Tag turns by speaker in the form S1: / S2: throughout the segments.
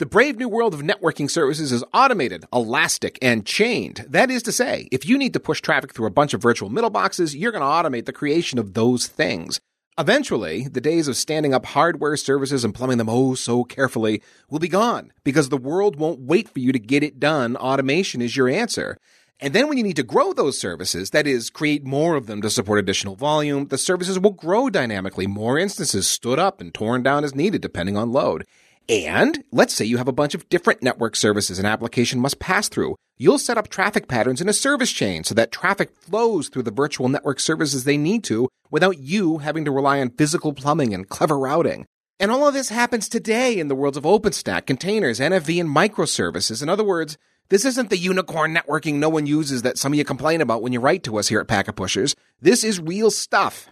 S1: The brave new world of networking services is automated, elastic, and chained. That is to say, if you need to push traffic through a bunch of virtual middle boxes, you're going to automate the creation of those things. Eventually, the days of standing up hardware services and plumbing them oh so carefully will be gone because the world won't wait for you to get it done. Automation is your answer. And then when you need to grow those services, that is, create more of them to support additional volume, the services will grow dynamically. More instances stood up and torn down as needed depending on load. And let's say you have a bunch of different network services an application must pass through. You'll set up traffic patterns in a service chain so that traffic flows through the virtual network services they need to without you having to rely on physical plumbing and clever routing. And all of this happens today in the worlds of OpenStack, containers, NFV, and microservices. In other words, this isn't the unicorn networking no one uses that some of you complain about when you write to us here at Packet Pushers. This is real stuff.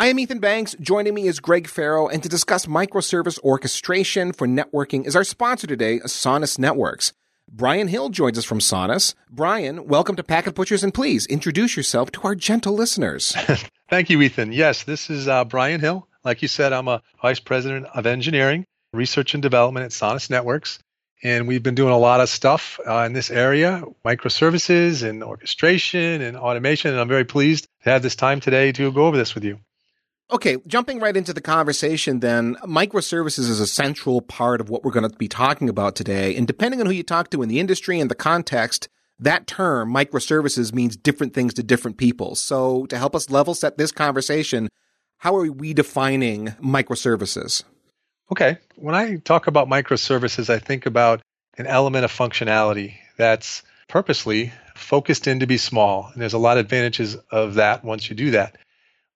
S1: I am Ethan Banks. Joining me is Greg Ferro, and to discuss microservice orchestration for networking is our sponsor today, Sonus Networks. Brian Hill joins us from Sonus. Brian, welcome to Packet Pushers, and please introduce yourself to our gentle listeners.
S2: Thank you, Ethan. Yes, this is uh, Brian Hill. Like you said, I'm a vice president of engineering, research and development at Sonus Networks. And we've been doing a lot of stuff uh, in this area, microservices and orchestration and automation. And I'm very pleased to have this time today to go over this with you.
S1: Okay, jumping right into the conversation then, microservices is a central part of what we're going to be talking about today. And depending on who you talk to in the industry and the context, that term, microservices, means different things to different people. So to help us level set this conversation, how are we defining microservices?
S2: Okay, when I talk about microservices, I think about an element of functionality that's purposely focused in to be small. And there's a lot of advantages of that once you do that.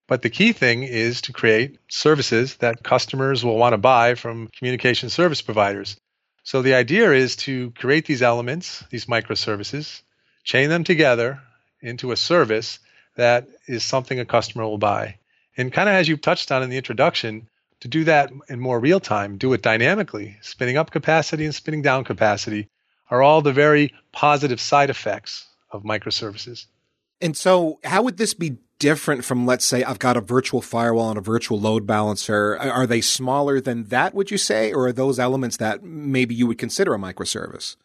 S2: But the key thing is to create services that customers will want to buy from communication service providers. So the idea is to create these elements, these microservices, chain them together into a service that is something a customer will buy. And kind of as you touched on in the introduction, to do that in more real time, do it dynamically, spinning up capacity and spinning down capacity are all the very positive side effects of microservices.
S1: And so, how would this be different from, let's say, I've got a virtual firewall and a virtual load balancer? Are they smaller than that, would you say? Or are those elements that maybe you would consider a microservice?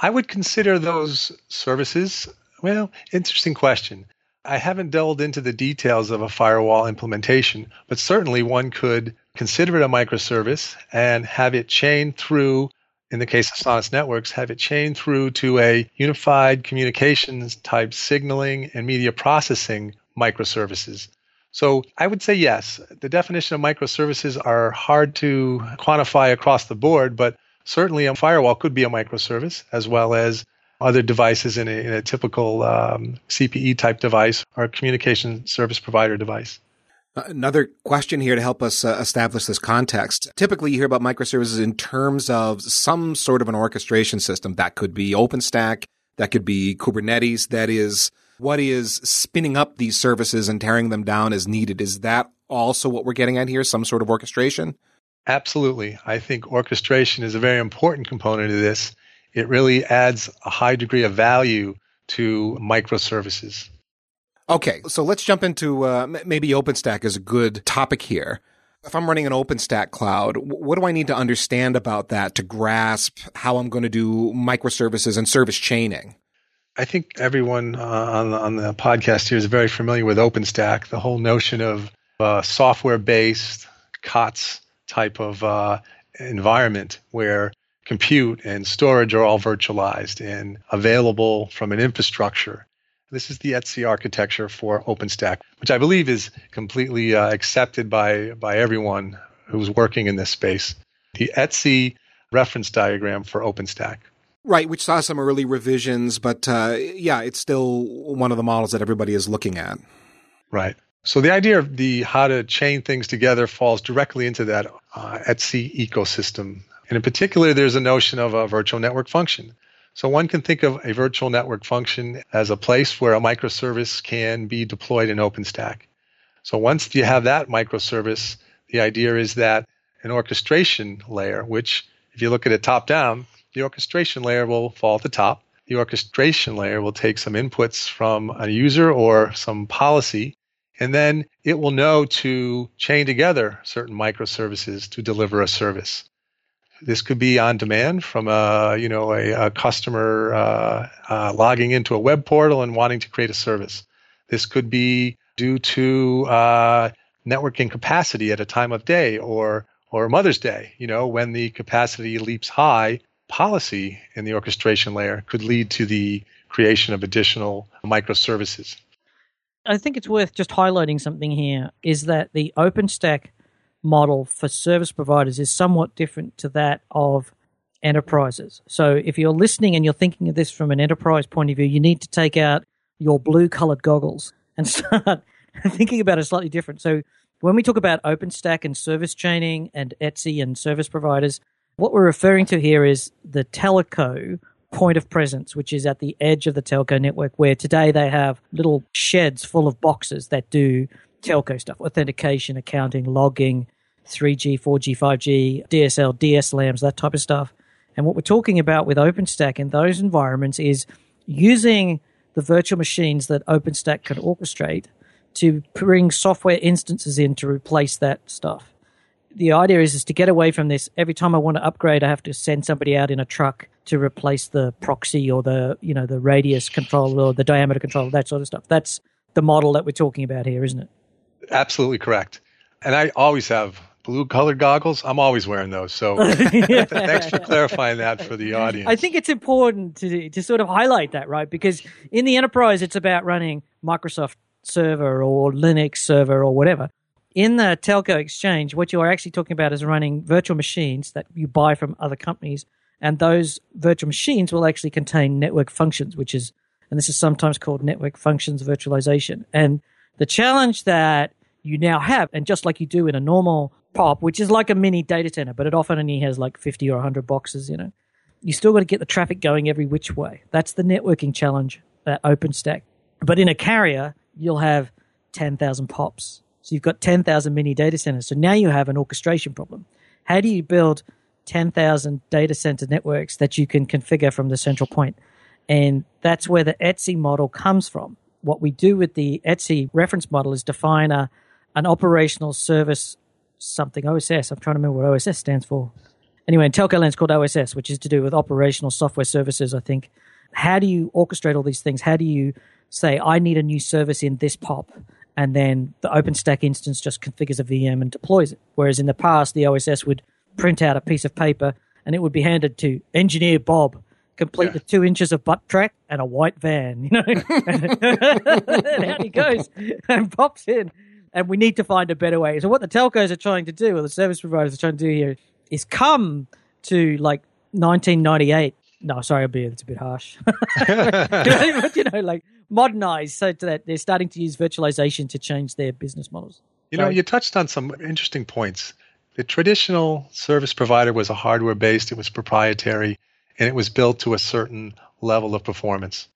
S2: I would consider those services. Well, interesting question. I haven't delved into the details of a firewall implementation, but certainly one could consider it a microservice and have it chained through in the case of Sonus Networks, have it chained through to a unified communications type signaling and media processing microservices. So I would say yes. The definition of microservices are hard to quantify across the board, but certainly a firewall could be a microservice as well as other devices in a, in a typical um, CPE type device or communication service provider device.
S1: Another question here to help us uh, establish this context. Typically, you hear about microservices in terms of some sort of an orchestration system. That could be OpenStack, that could be Kubernetes, that is what is spinning up these services and tearing them down as needed. Is that also what we're getting at here? Some sort of orchestration?
S2: Absolutely. I think orchestration is a very important component of this. It really adds a high degree of value to microservices.
S1: Okay, so let's jump into uh, maybe OpenStack is a good topic here. If I'm running an OpenStack cloud, what do I need to understand about that to grasp how I'm going to do microservices and service chaining?
S2: I think everyone uh, on, the, on the podcast here is very familiar with OpenStack, the whole notion of uh, software based COTS type of uh, environment where compute and storage are all virtualized and available from an infrastructure. This is the ETSI architecture for OpenStack, which I believe is completely uh, accepted by, by everyone who's working in this space. The ETSI reference diagram for OpenStack.
S1: Right, which saw some early revisions, but uh, yeah, it's still one of the models that everybody is looking at.
S2: Right. So the idea of the how to chain things together falls directly into that uh, ETSI ecosystem. And in particular, there's a notion of a virtual network function. So one can think of a virtual network function as a place where a microservice can be deployed in OpenStack. So once you have that microservice, the idea is that an orchestration layer, which if you look at it top down, the orchestration layer will fall at the top. The orchestration layer will take some inputs from a user or some policy, and then it will know to chain together certain microservices to deliver a service. This could be on demand from a you know a, a customer uh, uh, logging into a web portal and wanting to create a service. This could be due to uh, networking capacity at a time of day or or Mother's Day. You know when the capacity leaps high, policy in the orchestration layer could lead to the creation of additional microservices.
S3: I think it's worth just highlighting something here is that the OpenStack model for service providers is somewhat different to that of enterprises. So if you're listening and you're thinking of this from an enterprise point of view, you need to take out your blue colored goggles and start thinking about it slightly different. So when we talk about OpenStack and service chaining and ETSI and service providers, what we're referring to here is the telco point of presence, which is at the edge of the telco network, where today they have little sheds full of boxes that do telco stuff, authentication, accounting, logging, 3G, 4G, 5G, DSL, DSLAMs, that type of stuff. And what we're talking about with OpenStack in those environments is using the virtual machines that OpenStack can orchestrate to bring software instances in to replace that stuff. The idea is, is to get away from this. Every time I want to upgrade, I have to send somebody out in a truck to replace the proxy or the, you know, the radius control or the diameter control, that sort of stuff. That's the model that we're talking about here, isn't it?
S2: Absolutely correct. And I always have blue colored goggles. I'm always wearing those. So thanks for clarifying that for the audience.
S3: I think it's important to to sort of highlight that, right? Because in the enterprise, it's about running Microsoft server or Linux server or whatever. In the telco exchange, what you are actually talking about is running virtual machines that you buy from other companies, and those virtual machines will actually contain network functions, which is, and this is sometimes called network functions virtualization. And the challenge that you now have, and just like you do in a normal POP, which is like a mini data center, but it often only has like 50 or 100 boxes, you know. You still got to get the traffic going every which way. That's the networking challenge that OpenStack. But in a carrier, you'll have 10,000 POPs. So you've got 10,000 mini data centers. So now you have an orchestration problem. How do you build 10,000 data center networks that you can configure from the central point? And that's where the ETSI model comes from. What we do with the ETSI reference model is define a, an operational service something OSS. I'm trying to remember what OSS stands for. Anyway, in telco land, it's called OSS, which is to do with operational software services. I think. How do you orchestrate all these things? How do you say I need a new service in this POP, and then the OpenStack instance just configures a VM and deploys it? Whereas in the past, the OSS would print out a piece of paper and it would be handed to engineer Bob, complete yeah. with two inches of butt track and a white van, you know. and out he goes and pops in and we need to find a better way. So what the telcos are trying to do, or the service providers are trying to do here, is come to like 1998. No, sorry, be it's a bit harsh. but, you know, like modernize so that they're starting to use virtualization to change their business models.
S2: You know, you touched on some interesting points. The traditional service provider was a hardware based, it was proprietary, and it was built to a certain level of performance.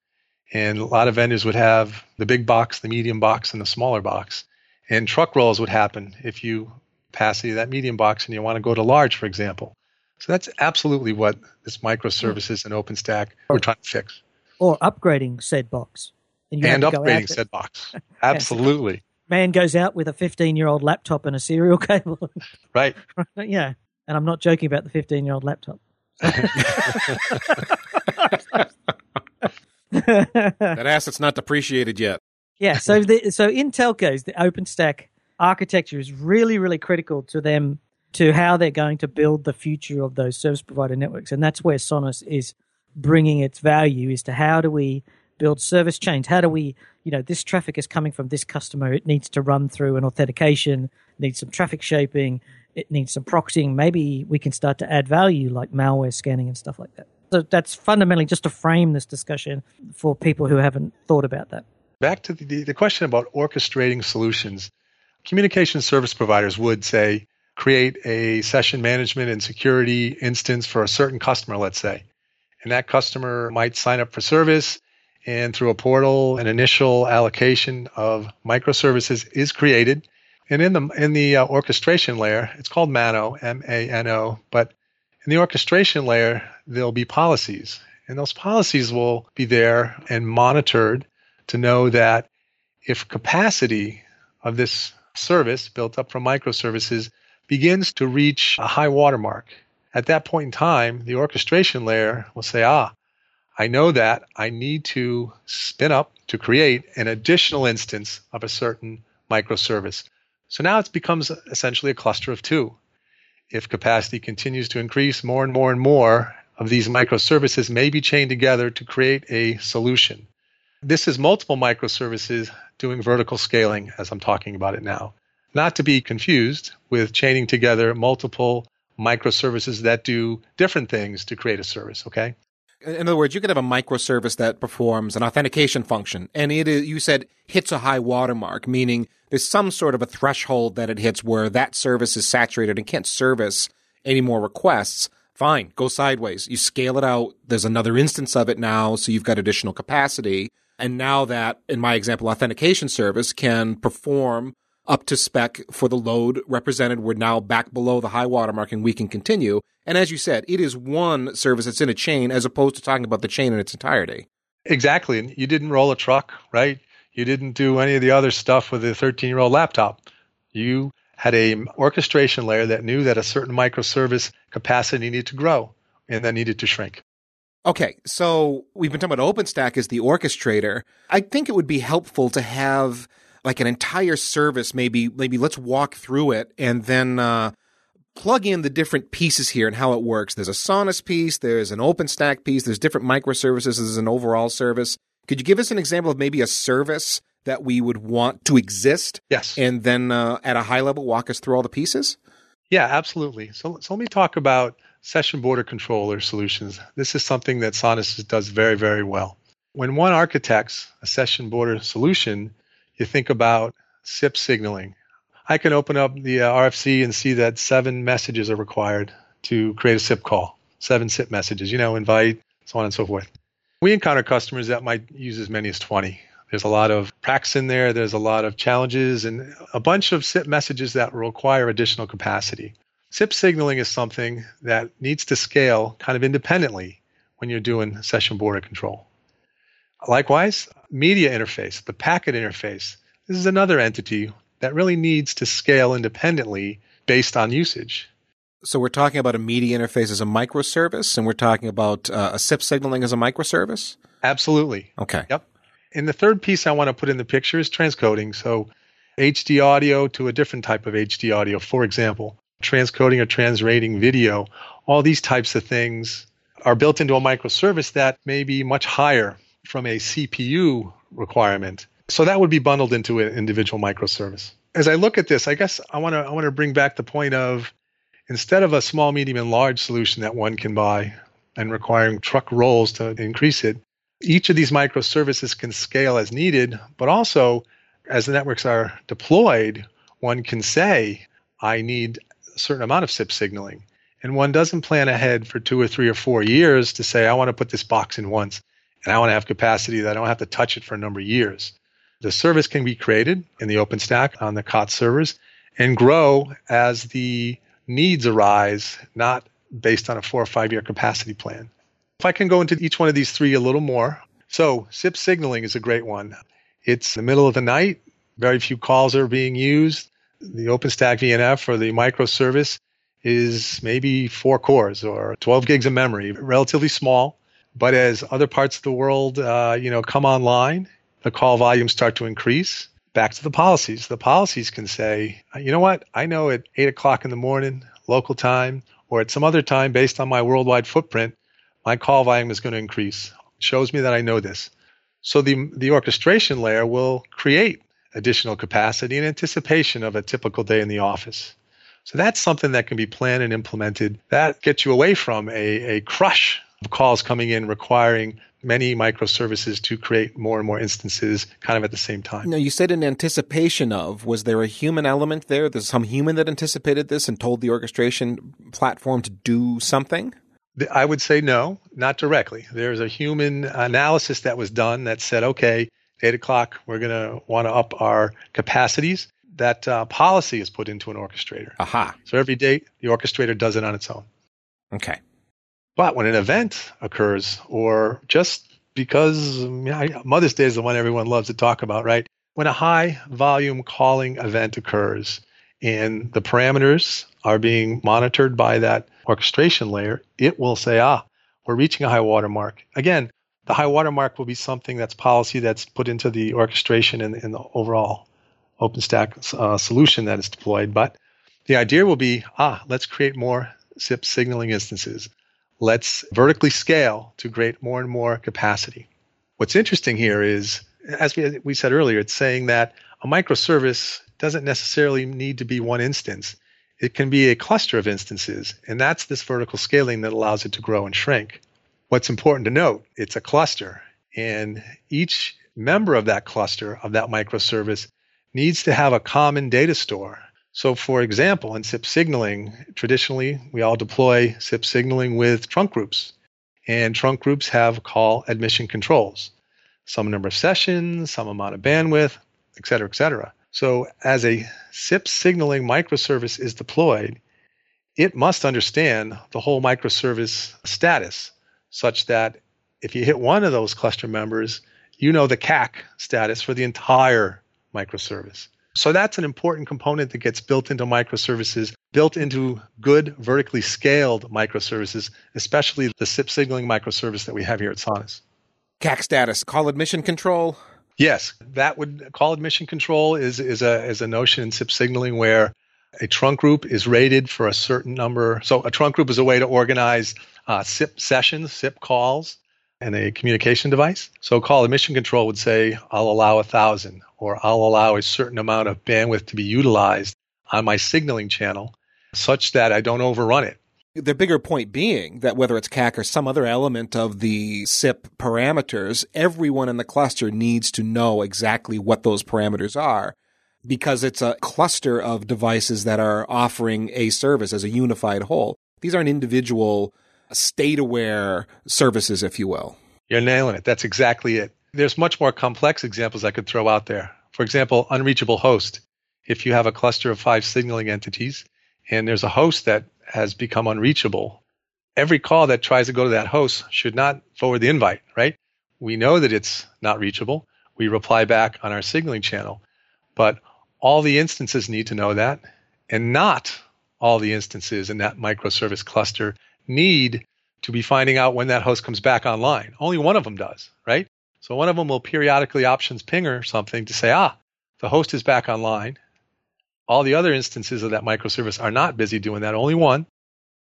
S2: And a lot of vendors would have the big box, the medium box, and the smaller box. And truck rolls would happen if you pass that medium box and you want to go to large, for example. So that's absolutely what this microservices and OpenStack we're trying to fix.
S3: Or upgrading said box.
S2: And, and upgrading said box. Absolutely.
S3: Man goes out with a 15 year old laptop and a serial cable.
S2: Right.
S3: yeah. And I'm not joking about the 15 year old laptop.
S1: that asset's not depreciated yet.
S3: Yeah, so the, so in telcos, the OpenStack architecture is really, really critical to them to how they're going to build the future of those service provider networks, and that's where Sonus is bringing its value is to how do we build service chains? How do we, you know, this traffic is coming from this customer. It needs to run through an authentication, needs some traffic shaping, it needs some proxying. Maybe we can start to add value like malware scanning and stuff like that. So that's fundamentally just to frame this discussion for people who haven't thought about that.
S2: Back to the, the question about orchestrating solutions. Communication service providers would say, create a session management and security instance for a certain customer, let's say. And that customer might sign up for service, and through a portal, an initial allocation of microservices is created. And in the in the uh, orchestration layer, it's called Mano, M-A-N-O. But in the orchestration layer, there'll be policies, and those policies will be there and monitored to know that if capacity of this service built up from microservices begins to reach a high watermark, At that point in time, the orchestration layer will say, ah, I know that I need to spin up to create an additional instance of a certain microservice. So now it becomes essentially a cluster of two. If capacity continues to increase, more and more and more of these microservices may be chained together to create a solution. This is multiple microservices doing vertical scaling as I'm talking about it now. Not to be confused with chaining together multiple microservices that do different things to create a service, okay?
S1: In other words, you could have a microservice that performs an authentication function, and it is, you said hits a high watermark, meaning there's some sort of a threshold that it hits where that service is saturated and can't service any more requests. Fine, go sideways. You scale it out. There's another instance of it now, so you've got additional capacity. And now that, in my example, authentication service can perform up to spec for the load represented. We're now back below the high water mark and we can continue. And as you said, it is one service that's in a chain as opposed to talking about the chain in its entirety.
S2: Exactly. And you didn't roll a truck, right? You didn't do any of the other stuff with a 13 year old laptop. You had a orchestration layer that knew that a certain microservice capacity needed to grow and then needed to shrink.
S1: Okay, so we've been talking about OpenStack as the orchestrator. I think it would be helpful to have like an entire service. Maybe, maybe let's walk through it and then uh, plug in the different pieces here and how it works. There's a Sonus piece, there's an OpenStack piece, there's different microservices, there's an overall service. Could you give us an example of maybe a service that we would want to exist?
S2: Yes.
S1: And then uh, at a high level, walk us through all the pieces?
S2: Yeah, absolutely. So, so let me talk about session border controller solutions. This is something that Sonus does very, very well. When one architects a session border solution, you think about SIP signaling. I can open up the uh, RFC and see that seven messages are required to create a SIP call, seven SIP messages, you know, invite, so on and so forth. We encounter customers that might use as many as 20. There's a lot of cracks in there, there's a lot of challenges, and a bunch of SIP messages that require additional capacity. SIP signaling is something that needs to scale kind of independently when you're doing session border control. Likewise, media interface, the packet interface, this is another entity that really needs to scale independently based on usage.
S1: So we're talking about a media interface as a microservice, and we're talking about uh, a SIP signaling as a microservice?
S2: Absolutely.
S1: Okay.
S2: Yep. And the third piece I want to put in the picture is transcoding. So HD audio to a different type of HD audio, for example transcoding or transrating video, all these types of things are built into a microservice that may be much higher from a CPU requirement. So that would be bundled into an individual microservice. As I look at this, I guess I want to I want to bring back the point of instead of a small, medium, and large solution that one can buy and requiring truck rolls to increase it, each of these microservices can scale as needed, but also as the networks are deployed, one can say, I need a certain amount of SIP signaling. And one doesn't plan ahead for two or three or four years to say, I want to put this box in once and I want to have capacity that I don't have to touch it for a number of years. The service can be created in the OpenStack on the COTS servers and grow as the needs arise, not based on a four or five year capacity plan. If I can go into each one of these three a little more. So, SIP signaling is a great one. It's the middle of the night, very few calls are being used the OpenStack VNF or the microservice is maybe four cores or 12 gigs of memory, relatively small. But as other parts of the world, uh, you know, come online, the call volumes start to increase. Back to the policies. The policies can say, you know what? I know at eight o'clock in the morning, local time, or at some other time based on my worldwide footprint, my call volume is going to increase. It shows me that I know this. So the the orchestration layer will create additional capacity in anticipation of a typical day in the office. So that's something that can be planned and implemented. That gets you away from a, a crush calls coming in requiring many microservices to create more and more instances kind of at the same time.
S1: Now, you said in anticipation of, was there a human element there? There's some human that anticipated this and told the orchestration platform to do something?
S2: I would say no, not directly. There's a human analysis that was done that said, okay, eight o'clock, we're going to want to up our capacities. That uh, policy is put into an orchestrator.
S1: Aha.
S2: So every day, the orchestrator does it on its own.
S1: Okay.
S2: But when an event occurs, or just because yeah, Mother's Day is the one everyone loves to talk about, right? When a high volume calling event occurs and the parameters are being monitored by that orchestration layer, it will say, ah, we're reaching a high water mark. Again, the high water mark will be something that's policy that's put into the orchestration and in the overall OpenStack uh, solution that is deployed. But the idea will be, ah, let's create more SIP signaling instances. Let's vertically scale to create more and more capacity. What's interesting here is, as we, we said earlier, it's saying that a microservice doesn't necessarily need to be one instance. It can be a cluster of instances, and that's this vertical scaling that allows it to grow and shrink. What's important to note, it's a cluster, and each member of that cluster, of that microservice, needs to have a common data store. So, for example, in SIP signaling, traditionally we all deploy SIP signaling with trunk groups, and trunk groups have call admission controls some number of sessions, some amount of bandwidth, et cetera, et cetera. So as a SIP signaling microservice is deployed, it must understand the whole microservice status such that if you hit one of those cluster members, you know the CAC status for the entire microservice. So that's an important component that gets built into microservices, built into good vertically scaled microservices, especially the SIP signaling microservice that we have here at Sonus.
S1: CAC status, call admission control,
S2: Yes, that would call admission control is is a is a notion in SIP signaling where a trunk group is rated for a certain number. So a trunk group is a way to organize uh, SIP sessions, SIP calls, and a communication device. So call admission control would say I'll allow a thousand, or I'll allow a certain amount of bandwidth to be utilized on my signaling channel, such that I don't overrun it.
S1: The bigger point being that whether it's CAC or some other element of the SIP parameters, everyone in the cluster needs to know exactly what those parameters are because it's a cluster of devices that are offering a service as a unified whole. These aren't individual state aware services, if you will.
S2: You're nailing it. That's exactly it. There's much more complex examples I could throw out there. For example, unreachable host. If you have a cluster of five signaling entities and there's a host that has become unreachable, every call that tries to go to that host should not forward the invite, right? We know that it's not reachable. We reply back on our signaling channel, but all the instances need to know that, and not all the instances in that microservice cluster need to be finding out when that host comes back online. Only one of them does, right? So one of them will periodically options ping or something to say, ah, the host is back online. All the other instances of that microservice are not busy doing that, only one.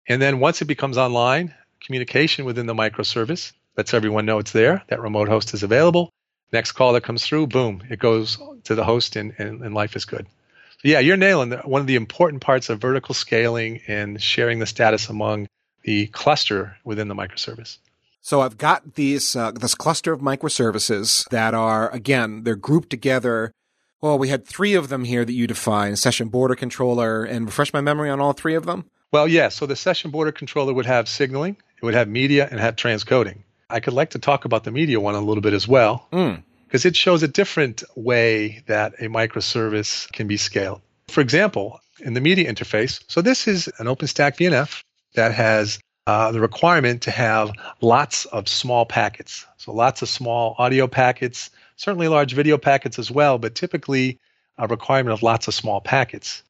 S2: And then once it becomes online, communication within the microservice lets everyone know it's there, that remote host is available. Next call that comes through, boom, it goes to the host and, and, and life is good. So yeah, you're nailing one of the important parts of vertical scaling and sharing the status among the cluster within the microservice.
S1: So I've got these uh, this cluster of microservices that are again they're grouped together well, we had three of them here that you define session border controller, and refresh my memory on all three of them.
S2: Well, yes. Yeah, so the session border controller would have signaling, it would have media, and have transcoding. I could like to talk about the media one a little bit as well, because mm. it shows a different way that a microservice can be scaled. For example, in the media interface, so this is an OpenStack VNF that has uh, the requirement to have lots of small packets. So lots of small audio packets, certainly large video packets as well, but typically a requirement of lots of small packets.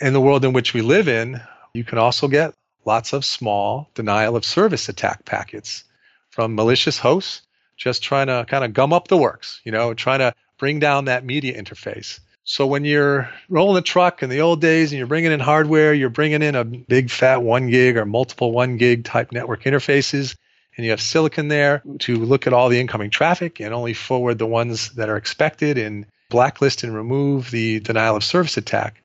S2: In the world in which we live in, you can also get lots of small denial of service attack packets from malicious hosts just trying to kind of gum up the works, you know, trying to bring down that media interface. So when you're rolling the truck in the old days and you're bringing in hardware, you're bringing in a big fat one gig or multiple one gig type network interfaces, and you have silicon there to look at all the incoming traffic and only forward the ones that are expected and blacklist and remove the denial of service attack.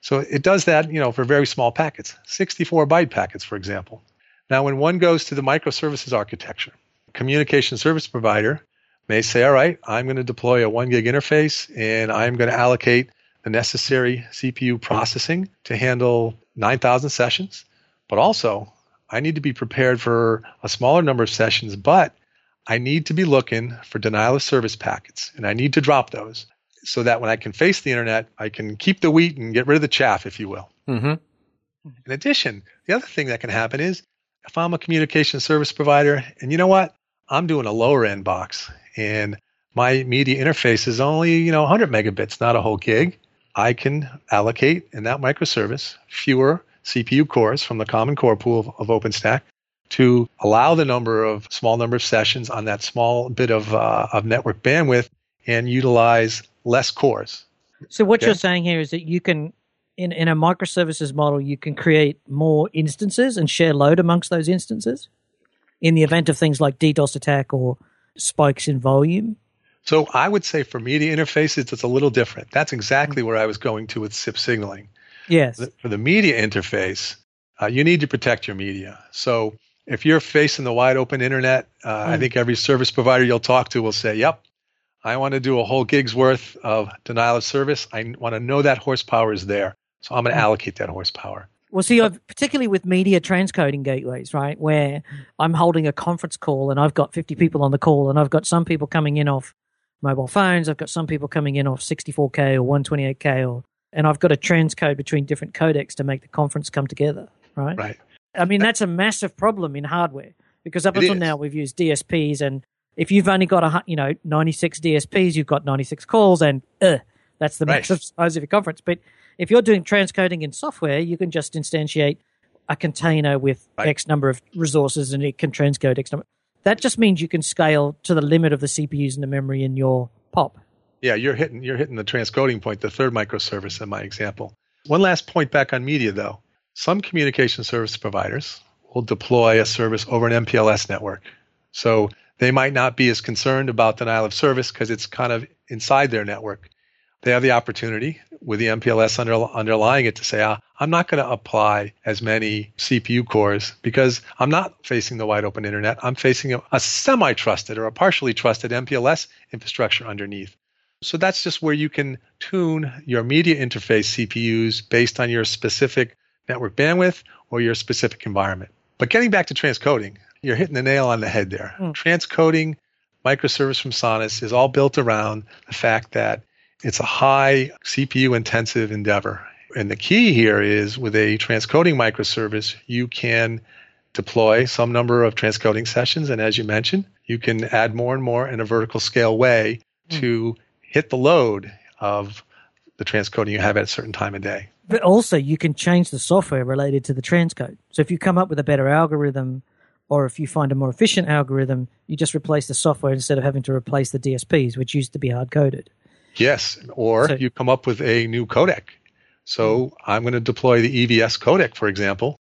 S2: So it does that, you know, for very small packets, 64 byte packets, for example. Now, when one goes to the microservices architecture, communication service provider may say, all right, I'm going to deploy a one gig interface and I'm going to allocate the necessary CPU processing to handle 9,000 sessions, but also I need to be prepared for a smaller number of sessions, but I need to be looking for denial of service packets and I need to drop those so that when I can face the internet, I can keep the wheat and get rid of the chaff, if you will. Mm-hmm. In addition, the other thing that can happen is if I'm a communication service provider and you know what? I'm doing a lower end box and my media interface is only, you know, 100 megabits, not a whole gig. I can allocate in that microservice fewer CPU cores from the common core pool of, of OpenStack to allow the number of small number of sessions on that small bit of, uh, of network bandwidth and utilize less cores.
S3: So what okay. you're saying here is that you can in, in a microservices model, you can create more instances and share load amongst those instances in the event of things like DDoS attack or spikes in volume.
S2: So I would say for media interfaces, it's a little different. That's exactly where I was going to with SIP signaling.
S3: Yes.
S2: For the media interface, uh, you need to protect your media. So if you're facing the wide open internet, uh, mm. I think every service provider you'll talk to will say, "Yep, I want to do a whole gig's worth of denial of service. I want to know that horsepower is there, so I'm going to mm. allocate that horsepower."
S3: Well, see, I've, particularly with media transcoding gateways, right, where I'm holding a conference call and I've got 50 people on the call, and I've got some people coming in off mobile phones, I've got some people coming in off 64k or 128k, or and I've got to transcode between different codecs to make the conference come together, right?
S2: Right.
S3: I mean, that's a massive problem in hardware because up until now we've used DSPs, and if you've only got a you know 96 DSPs, you've got 96 calls, and uh, that's the right. size of your conference. But if you're doing transcoding in software, you can just instantiate a container with right. X number of resources, and it can transcode X number. That just means you can scale to the limit of the CPUs and the memory in your POP.
S2: Yeah, you're hitting you're hitting the transcoding point, the third microservice in my example. One last point back on media though. Some communication service providers will deploy a service over an MPLS network. So they might not be as concerned about denial of service because it's kind of inside their network. They have the opportunity with the MPLS under, underlying it to say, ah, I'm not going to apply as many CPU cores because I'm not facing the wide open internet. I'm facing a, a semi trusted or a partially trusted MPLS infrastructure underneath. So that's just where you can tune your media interface CPUs based on your specific network bandwidth or your specific environment. But getting back to transcoding, you're hitting the nail on the head there. Mm. Transcoding microservice from Sonus is all built around the fact that it's a high CPU intensive endeavor. And the key here is with a transcoding microservice, you can deploy some number of transcoding sessions. And as you mentioned, you can add more and more in a vertical scale way mm. to hit the load of the transcoding you have at a certain time of day.
S3: But also, you can change the software related to the transcode. So if you come up with a better algorithm, or if you find a more efficient algorithm, you just replace the software instead of having to replace the DSPs, which used to be hard coded.
S2: Yes, or so, you come up with a new codec. So mm-hmm. I'm going to deploy the EVS codec, for example.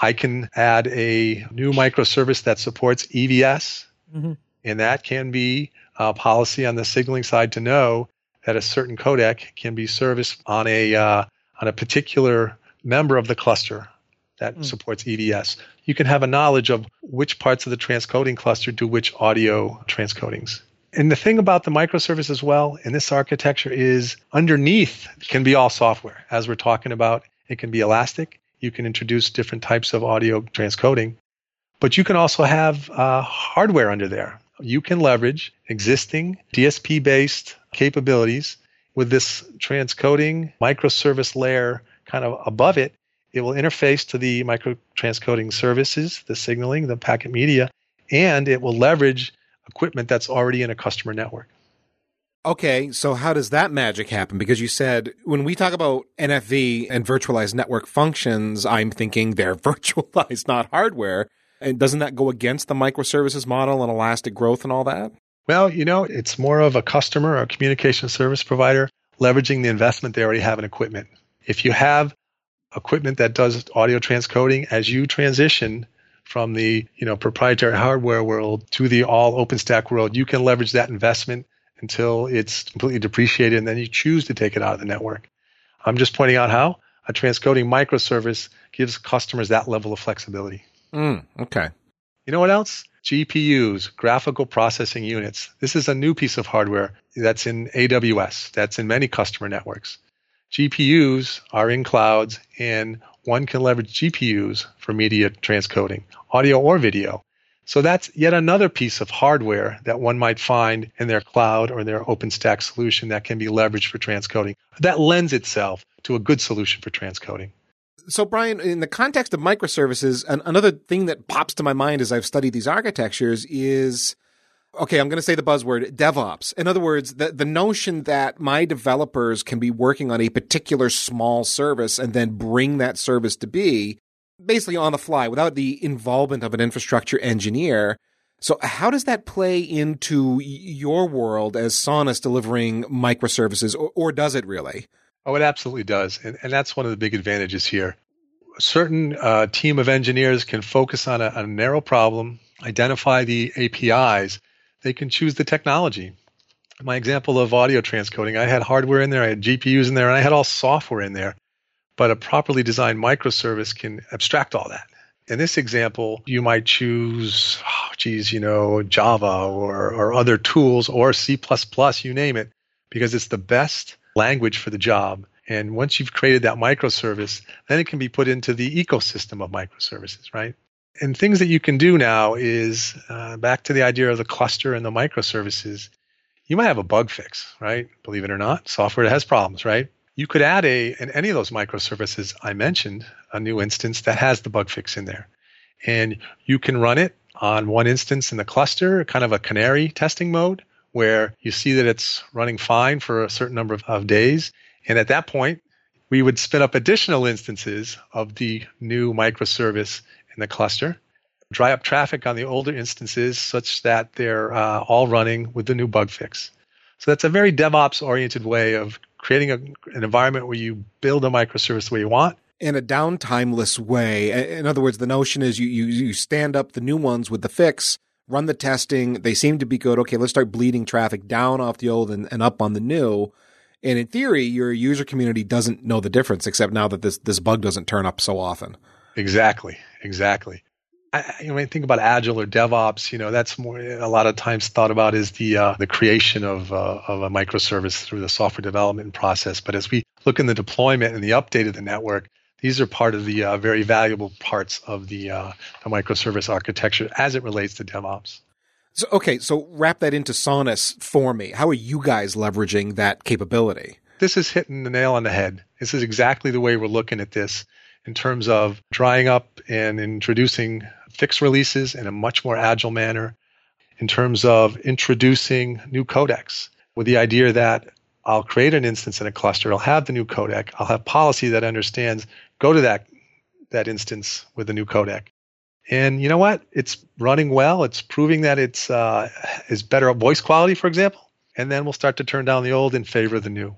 S2: I can add a new microservice that supports EVS, mm-hmm. and that can be a policy on the signaling side to know that a certain codec can be serviced on a uh, on a particular member of the cluster that mm. supports EVS. You can have a knowledge of which parts of the transcoding cluster do which audio transcodings. And the thing about the microservice as well in this architecture is underneath can be all software. As we're talking about, it can be elastic. You can introduce different types of audio transcoding, but you can also have uh, hardware under there. You can leverage existing DSP based capabilities with this transcoding microservice layer kind of above it, it will interface to the micro transcoding services, the signaling, the packet media, and it will leverage equipment that's already in a customer network.
S1: Okay, so how does that magic happen? Because you said when we talk about NFV and virtualized network functions, I'm thinking they're virtualized, not hardware. And doesn't that go against the microservices model and elastic growth and all that?
S2: Well, you know, it's more of a customer or a communication service provider leveraging the investment they already have in equipment. If you have equipment that does audio transcoding as you transition from the, you know, proprietary hardware world to the all OpenStack world, you can leverage that investment until it's completely depreciated and then you choose to take it out of the network. I'm just pointing out how a transcoding microservice gives customers that level of flexibility.
S1: Mm, okay.
S2: You know what else? GPUs, graphical processing units. This is a new piece of hardware that's in AWS, that's in many customer networks. GPUs are in clouds, and one can leverage GPUs for media transcoding, audio or video. So that's yet another piece of hardware that one might find in their cloud or their OpenStack solution that can be leveraged for transcoding. That lends itself to a good solution for transcoding
S1: so Brian, in the context of microservices, an, another thing that pops to my mind as I've studied these architectures is okay, I'm going to say the buzzword DevOps. In other words, the, the notion that my developers can be working on a particular small service and then bring that service to be basically on the fly without the involvement of an infrastructure engineer. So how does that play into your world as Sonus delivering microservices or, or does it really?
S2: Oh, it absolutely does. And, and that's one of the big advantages here. A certain uh, team of engineers can focus on a, a narrow problem, identify the APIs, they can choose the technology. My example of audio transcoding, I had hardware in there, I had GPUs in there, and I had all software in there. But a properly designed microservice can abstract all that. In this example, you might choose, oh, geez, you know, Java or, or other tools or C, you name it, because it's the best language for the job. And once you've created that microservice, then it can be put into the ecosystem of microservices, right? And things that you can do now is uh, back to the idea of the cluster and the microservices. You might have a bug fix, right? Believe it or not, software has problems, right? You could add a in any of those microservices I mentioned a new instance that has the bug fix in there, and you can run it on one instance in the cluster, kind of a canary testing mode, where you see that it's running fine for a certain number of, of days, and at that point, we would spin up additional instances of the new microservice in the cluster, dry up traffic on the older instances such that they're uh, all running with the new bug fix. So that's a very DevOps oriented way of creating a, an environment where you build a microservice the way you want.
S1: In a downtimeless way. In other words, the notion is you, you, you stand up the new ones with the fix, run the testing. They seem to be good. Okay, let's start bleeding traffic down off the old and, and up on the new. And in theory, your user community doesn't know the difference, except now that this, this bug doesn't turn up so often.
S2: Exactly, exactly. I, you know, when I think about agile or DevOps, you know, that's more a lot of times thought about is the uh, the creation of uh, of a microservice through the software development process. But as we look in the deployment and the update of the network, these are part of the uh, very valuable parts of the uh, the microservice architecture as it relates to DevOps.
S1: So okay, so wrap that into Sonus for me. How are you guys leveraging that capability?
S2: This is hitting the nail on the head. This is exactly the way we're looking at this in terms of drying up and introducing fixed releases in a much more agile manner, in terms of introducing new codecs with the idea that I'll create an instance in a cluster, I'll have the new codec, I'll have policy that understands go to that that instance with the new codec. And you know what? It's running well. It's proving that it's uh, is better voice quality, for example. And then we'll start to turn down the old in favor of the new.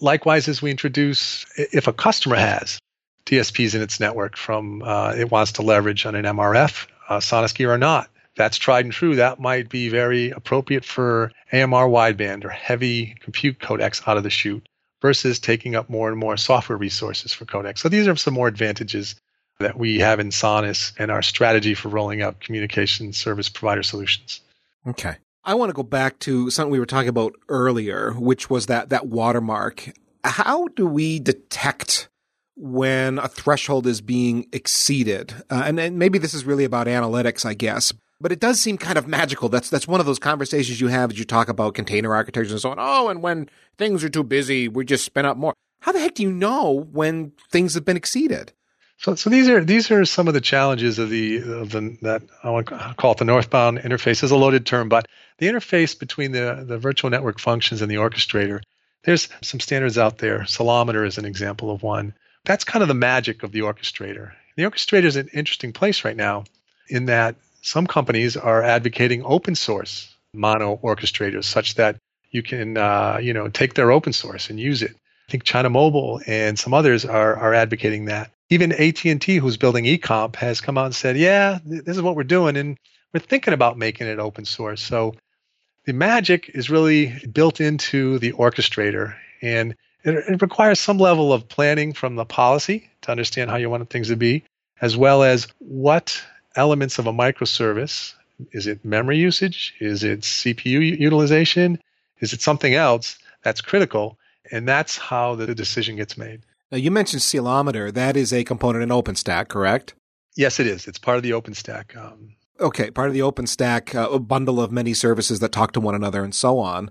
S2: Likewise, as we introduce, if a customer has DSPs in its network from uh, it wants to leverage on an MRF, uh, gear or not. That's tried and true. That might be very appropriate for AMR wideband or heavy compute codecs out of the chute versus taking up more and more software resources for codecs. So these are some more advantages that we have in Sonus and our strategy for rolling out communication service provider solutions.
S1: Okay. I want to go back to something we were talking about earlier, which was that that watermark. How do we detect when a threshold is being exceeded. Uh, and, and maybe this is really about analytics, I guess. But it does seem kind of magical. That's that's one of those conversations you have as you talk about container architecture and so on. Oh, and when things are too busy, we just spin up more. How the heck do you know when things have been exceeded?
S2: So, so these are these are some of the challenges of the of the that I want to call it the northbound interface is a loaded term, but the interface between the the virtual network functions and the orchestrator. There's some standards out there. Ceilometer is an example of one that's kind of the magic of the orchestrator. The orchestrator is an interesting place right now in that some companies are advocating open source MANO orchestrators such that you can uh, you know take their open source and use it. I think China Mobile and some others are are advocating that. Even AT&T, who's building eComp, has come out and said, "Yeah, this is what we're doing, and we're thinking about making it open source." So the magic is really built into the orchestrator, and it, it requires some level of planning from the policy to understand how you want things to be, as well as what elements of a microservice is it memory usage? Is it CPU utilization? Is it something else that's critical? And that's how the decision gets made.
S1: Now, you mentioned Ceilometer. That is a component in OpenStack, correct?
S2: Yes, it is. It's part of the OpenStack. Um,
S1: okay, part of the OpenStack, uh, a bundle of many services that talk to one another and so on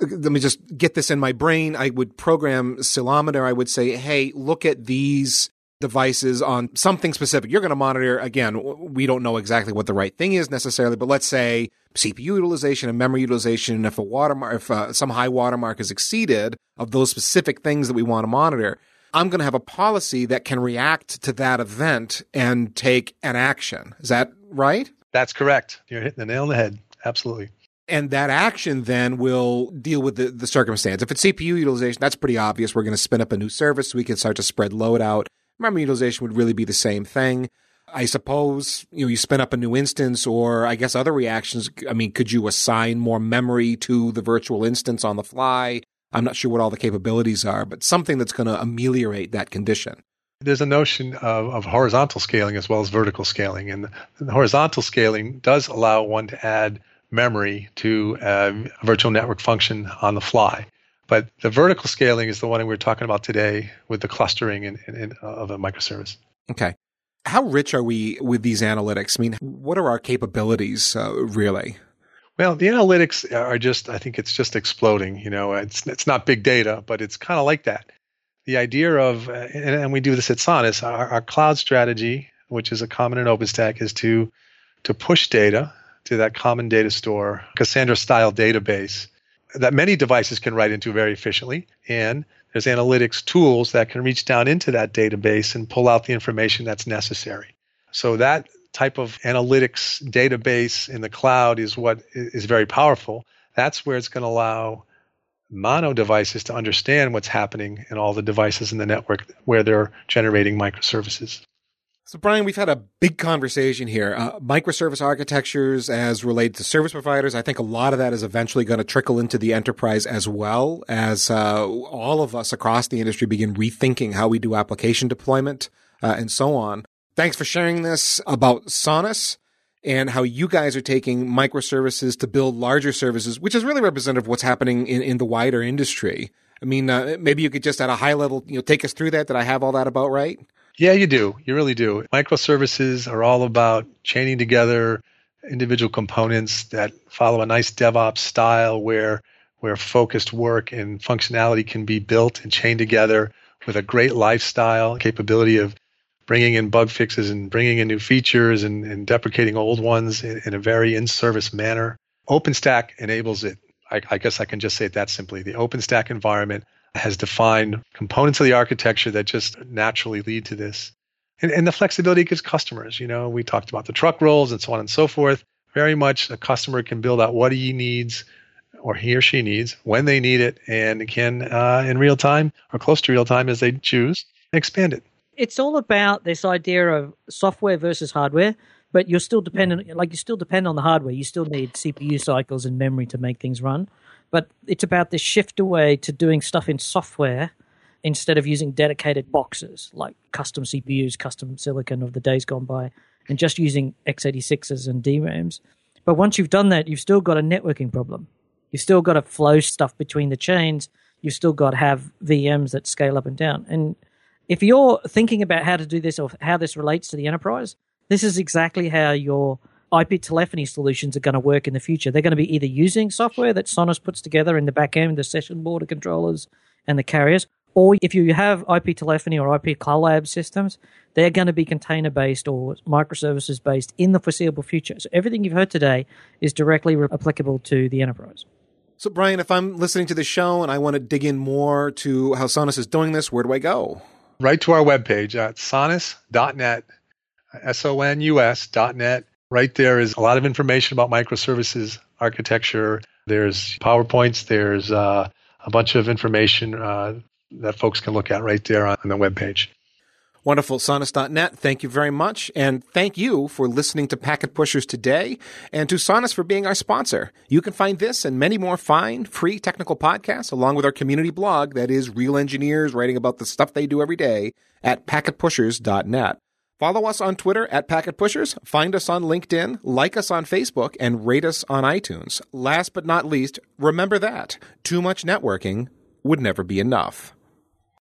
S1: let me just get this in my brain. I would program Ceilometer. I would say, hey, look at these devices on something specific. You're going to monitor, again, we don't know exactly what the right thing is necessarily, but let's say CPU utilization and memory utilization. If a watermark, if uh, some high watermark is exceeded of those specific things that we want to monitor, I'm going to have a policy that can react to that event and take an action. Is that right?
S2: That's correct. You're hitting the nail on the head. Absolutely.
S1: And that action then will deal with the, the circumstance. If it's CPU utilization, that's pretty obvious. We're going to spin up a new service so we can start to spread load out. Memory utilization would really be the same thing. I suppose, you know, you spin up a new instance or I guess other reactions. I mean, could you assign more memory to the virtual instance on the fly? I'm not sure what all the capabilities are, but something that's going to ameliorate that condition.
S2: There's a notion of, of, horizontal scaling as well as vertical scaling. And the horizontal scaling does allow one to add memory to a virtual network function on the fly. But the vertical scaling is the one we are talking about today with the clustering in, in, in, of a microservice.
S1: Okay. How rich are we with these analytics? I mean, what are our capabilities uh, really?
S2: Well, the analytics are just, I think it's just exploding. You know, it's, it's not big data, but it's kind of like that. The idea of, and, we do this at Sonus, our, our cloud strategy, which is a common in OpenStack, is to, to push data to that common data store, Cassandra style database that many devices can write into very efficiently. And there's analytics tools that can reach down into that database and pull out the information that's necessary. So that type of analytics database in the cloud is what is very powerful. That's where it's going to allow MANO devices to understand what's happening in all the devices in the network where they're generating microservices.
S1: So, Brian, we've had a big conversation here. Uh, microservice architectures as related to service providers. I think a lot of that is eventually going to trickle into the enterprise as well as uh, all of us across the industry begin rethinking how we do application deployment uh, and so on. Thanks for sharing this about Sonus and how you guys are taking microservices to build larger services, which is really representative of what's happening in, in the wider industry. I mean, uh, maybe you could just at a high level, you know, take us through that. Did I have all that about right?
S2: Yeah, you do. You really do. Microservices are all about chaining together individual components that follow a nice DevOps style where where focused work and functionality can be built and chained together with a great lifestyle capability of bringing in bug fixes and bringing in new features and, and deprecating old ones in, in, a very in-service manner. OpenStack enables it. I, I guess I can just say it that simply. The OpenStack environment has defined components of the architecture that just naturally lead to this. And, and the flexibility gives customers, you know, we talked about the truck rolls and so on and so forth. Very much a customer can build out what he needs or he or she needs when they need it and can uh, in real time or close to real time as they choose expand it
S3: it's all about this idea of software versus hardware but you're still dependent like you still depend on the hardware you still need cpu cycles and memory to make things run but it's about this shift away to doing stuff in software instead of using dedicated boxes like custom cpus custom silicon of the days gone by and just using x86s and drams but once you've done that you've still got a networking problem You've still got to flow stuff between the chains. You've still got to have VMs that scale up and down. And if you're thinking about how to do this or how this relates to the enterprise, this is exactly how your IP telephony solutions are going to work in the future. They're going to be either using software that Sonus puts together in the back end, the session border controllers and the carriers, or if you have IP telephony or IP collab systems, they're going to be container based or microservices based in the foreseeable future. So everything you've heard today is directly applicable to the enterprise.
S1: So, Brian, if I'm listening to the show and I want to dig in more to how Sonus is doing this, where do I go?
S2: Right to our webpage at sonus.net, S O N U S.net. Right there is a lot of information about microservices architecture. There's PowerPoints, there's uh, a bunch of information uh, that folks can look at right there on, on the webpage.
S1: Wonderful. Sonus.net, thank you very much. And thank you for listening to Packet Pushers today and to Sonus for being our sponsor. You can find this and many more fine, free technical podcasts along with our community blog that is real engineers writing about the stuff they do every day at packetpushers.net. Follow us on Twitter at Packet Pushers, find us on LinkedIn, like us on Facebook, and rate us on iTunes. Last but not least, remember that too much networking would never be enough.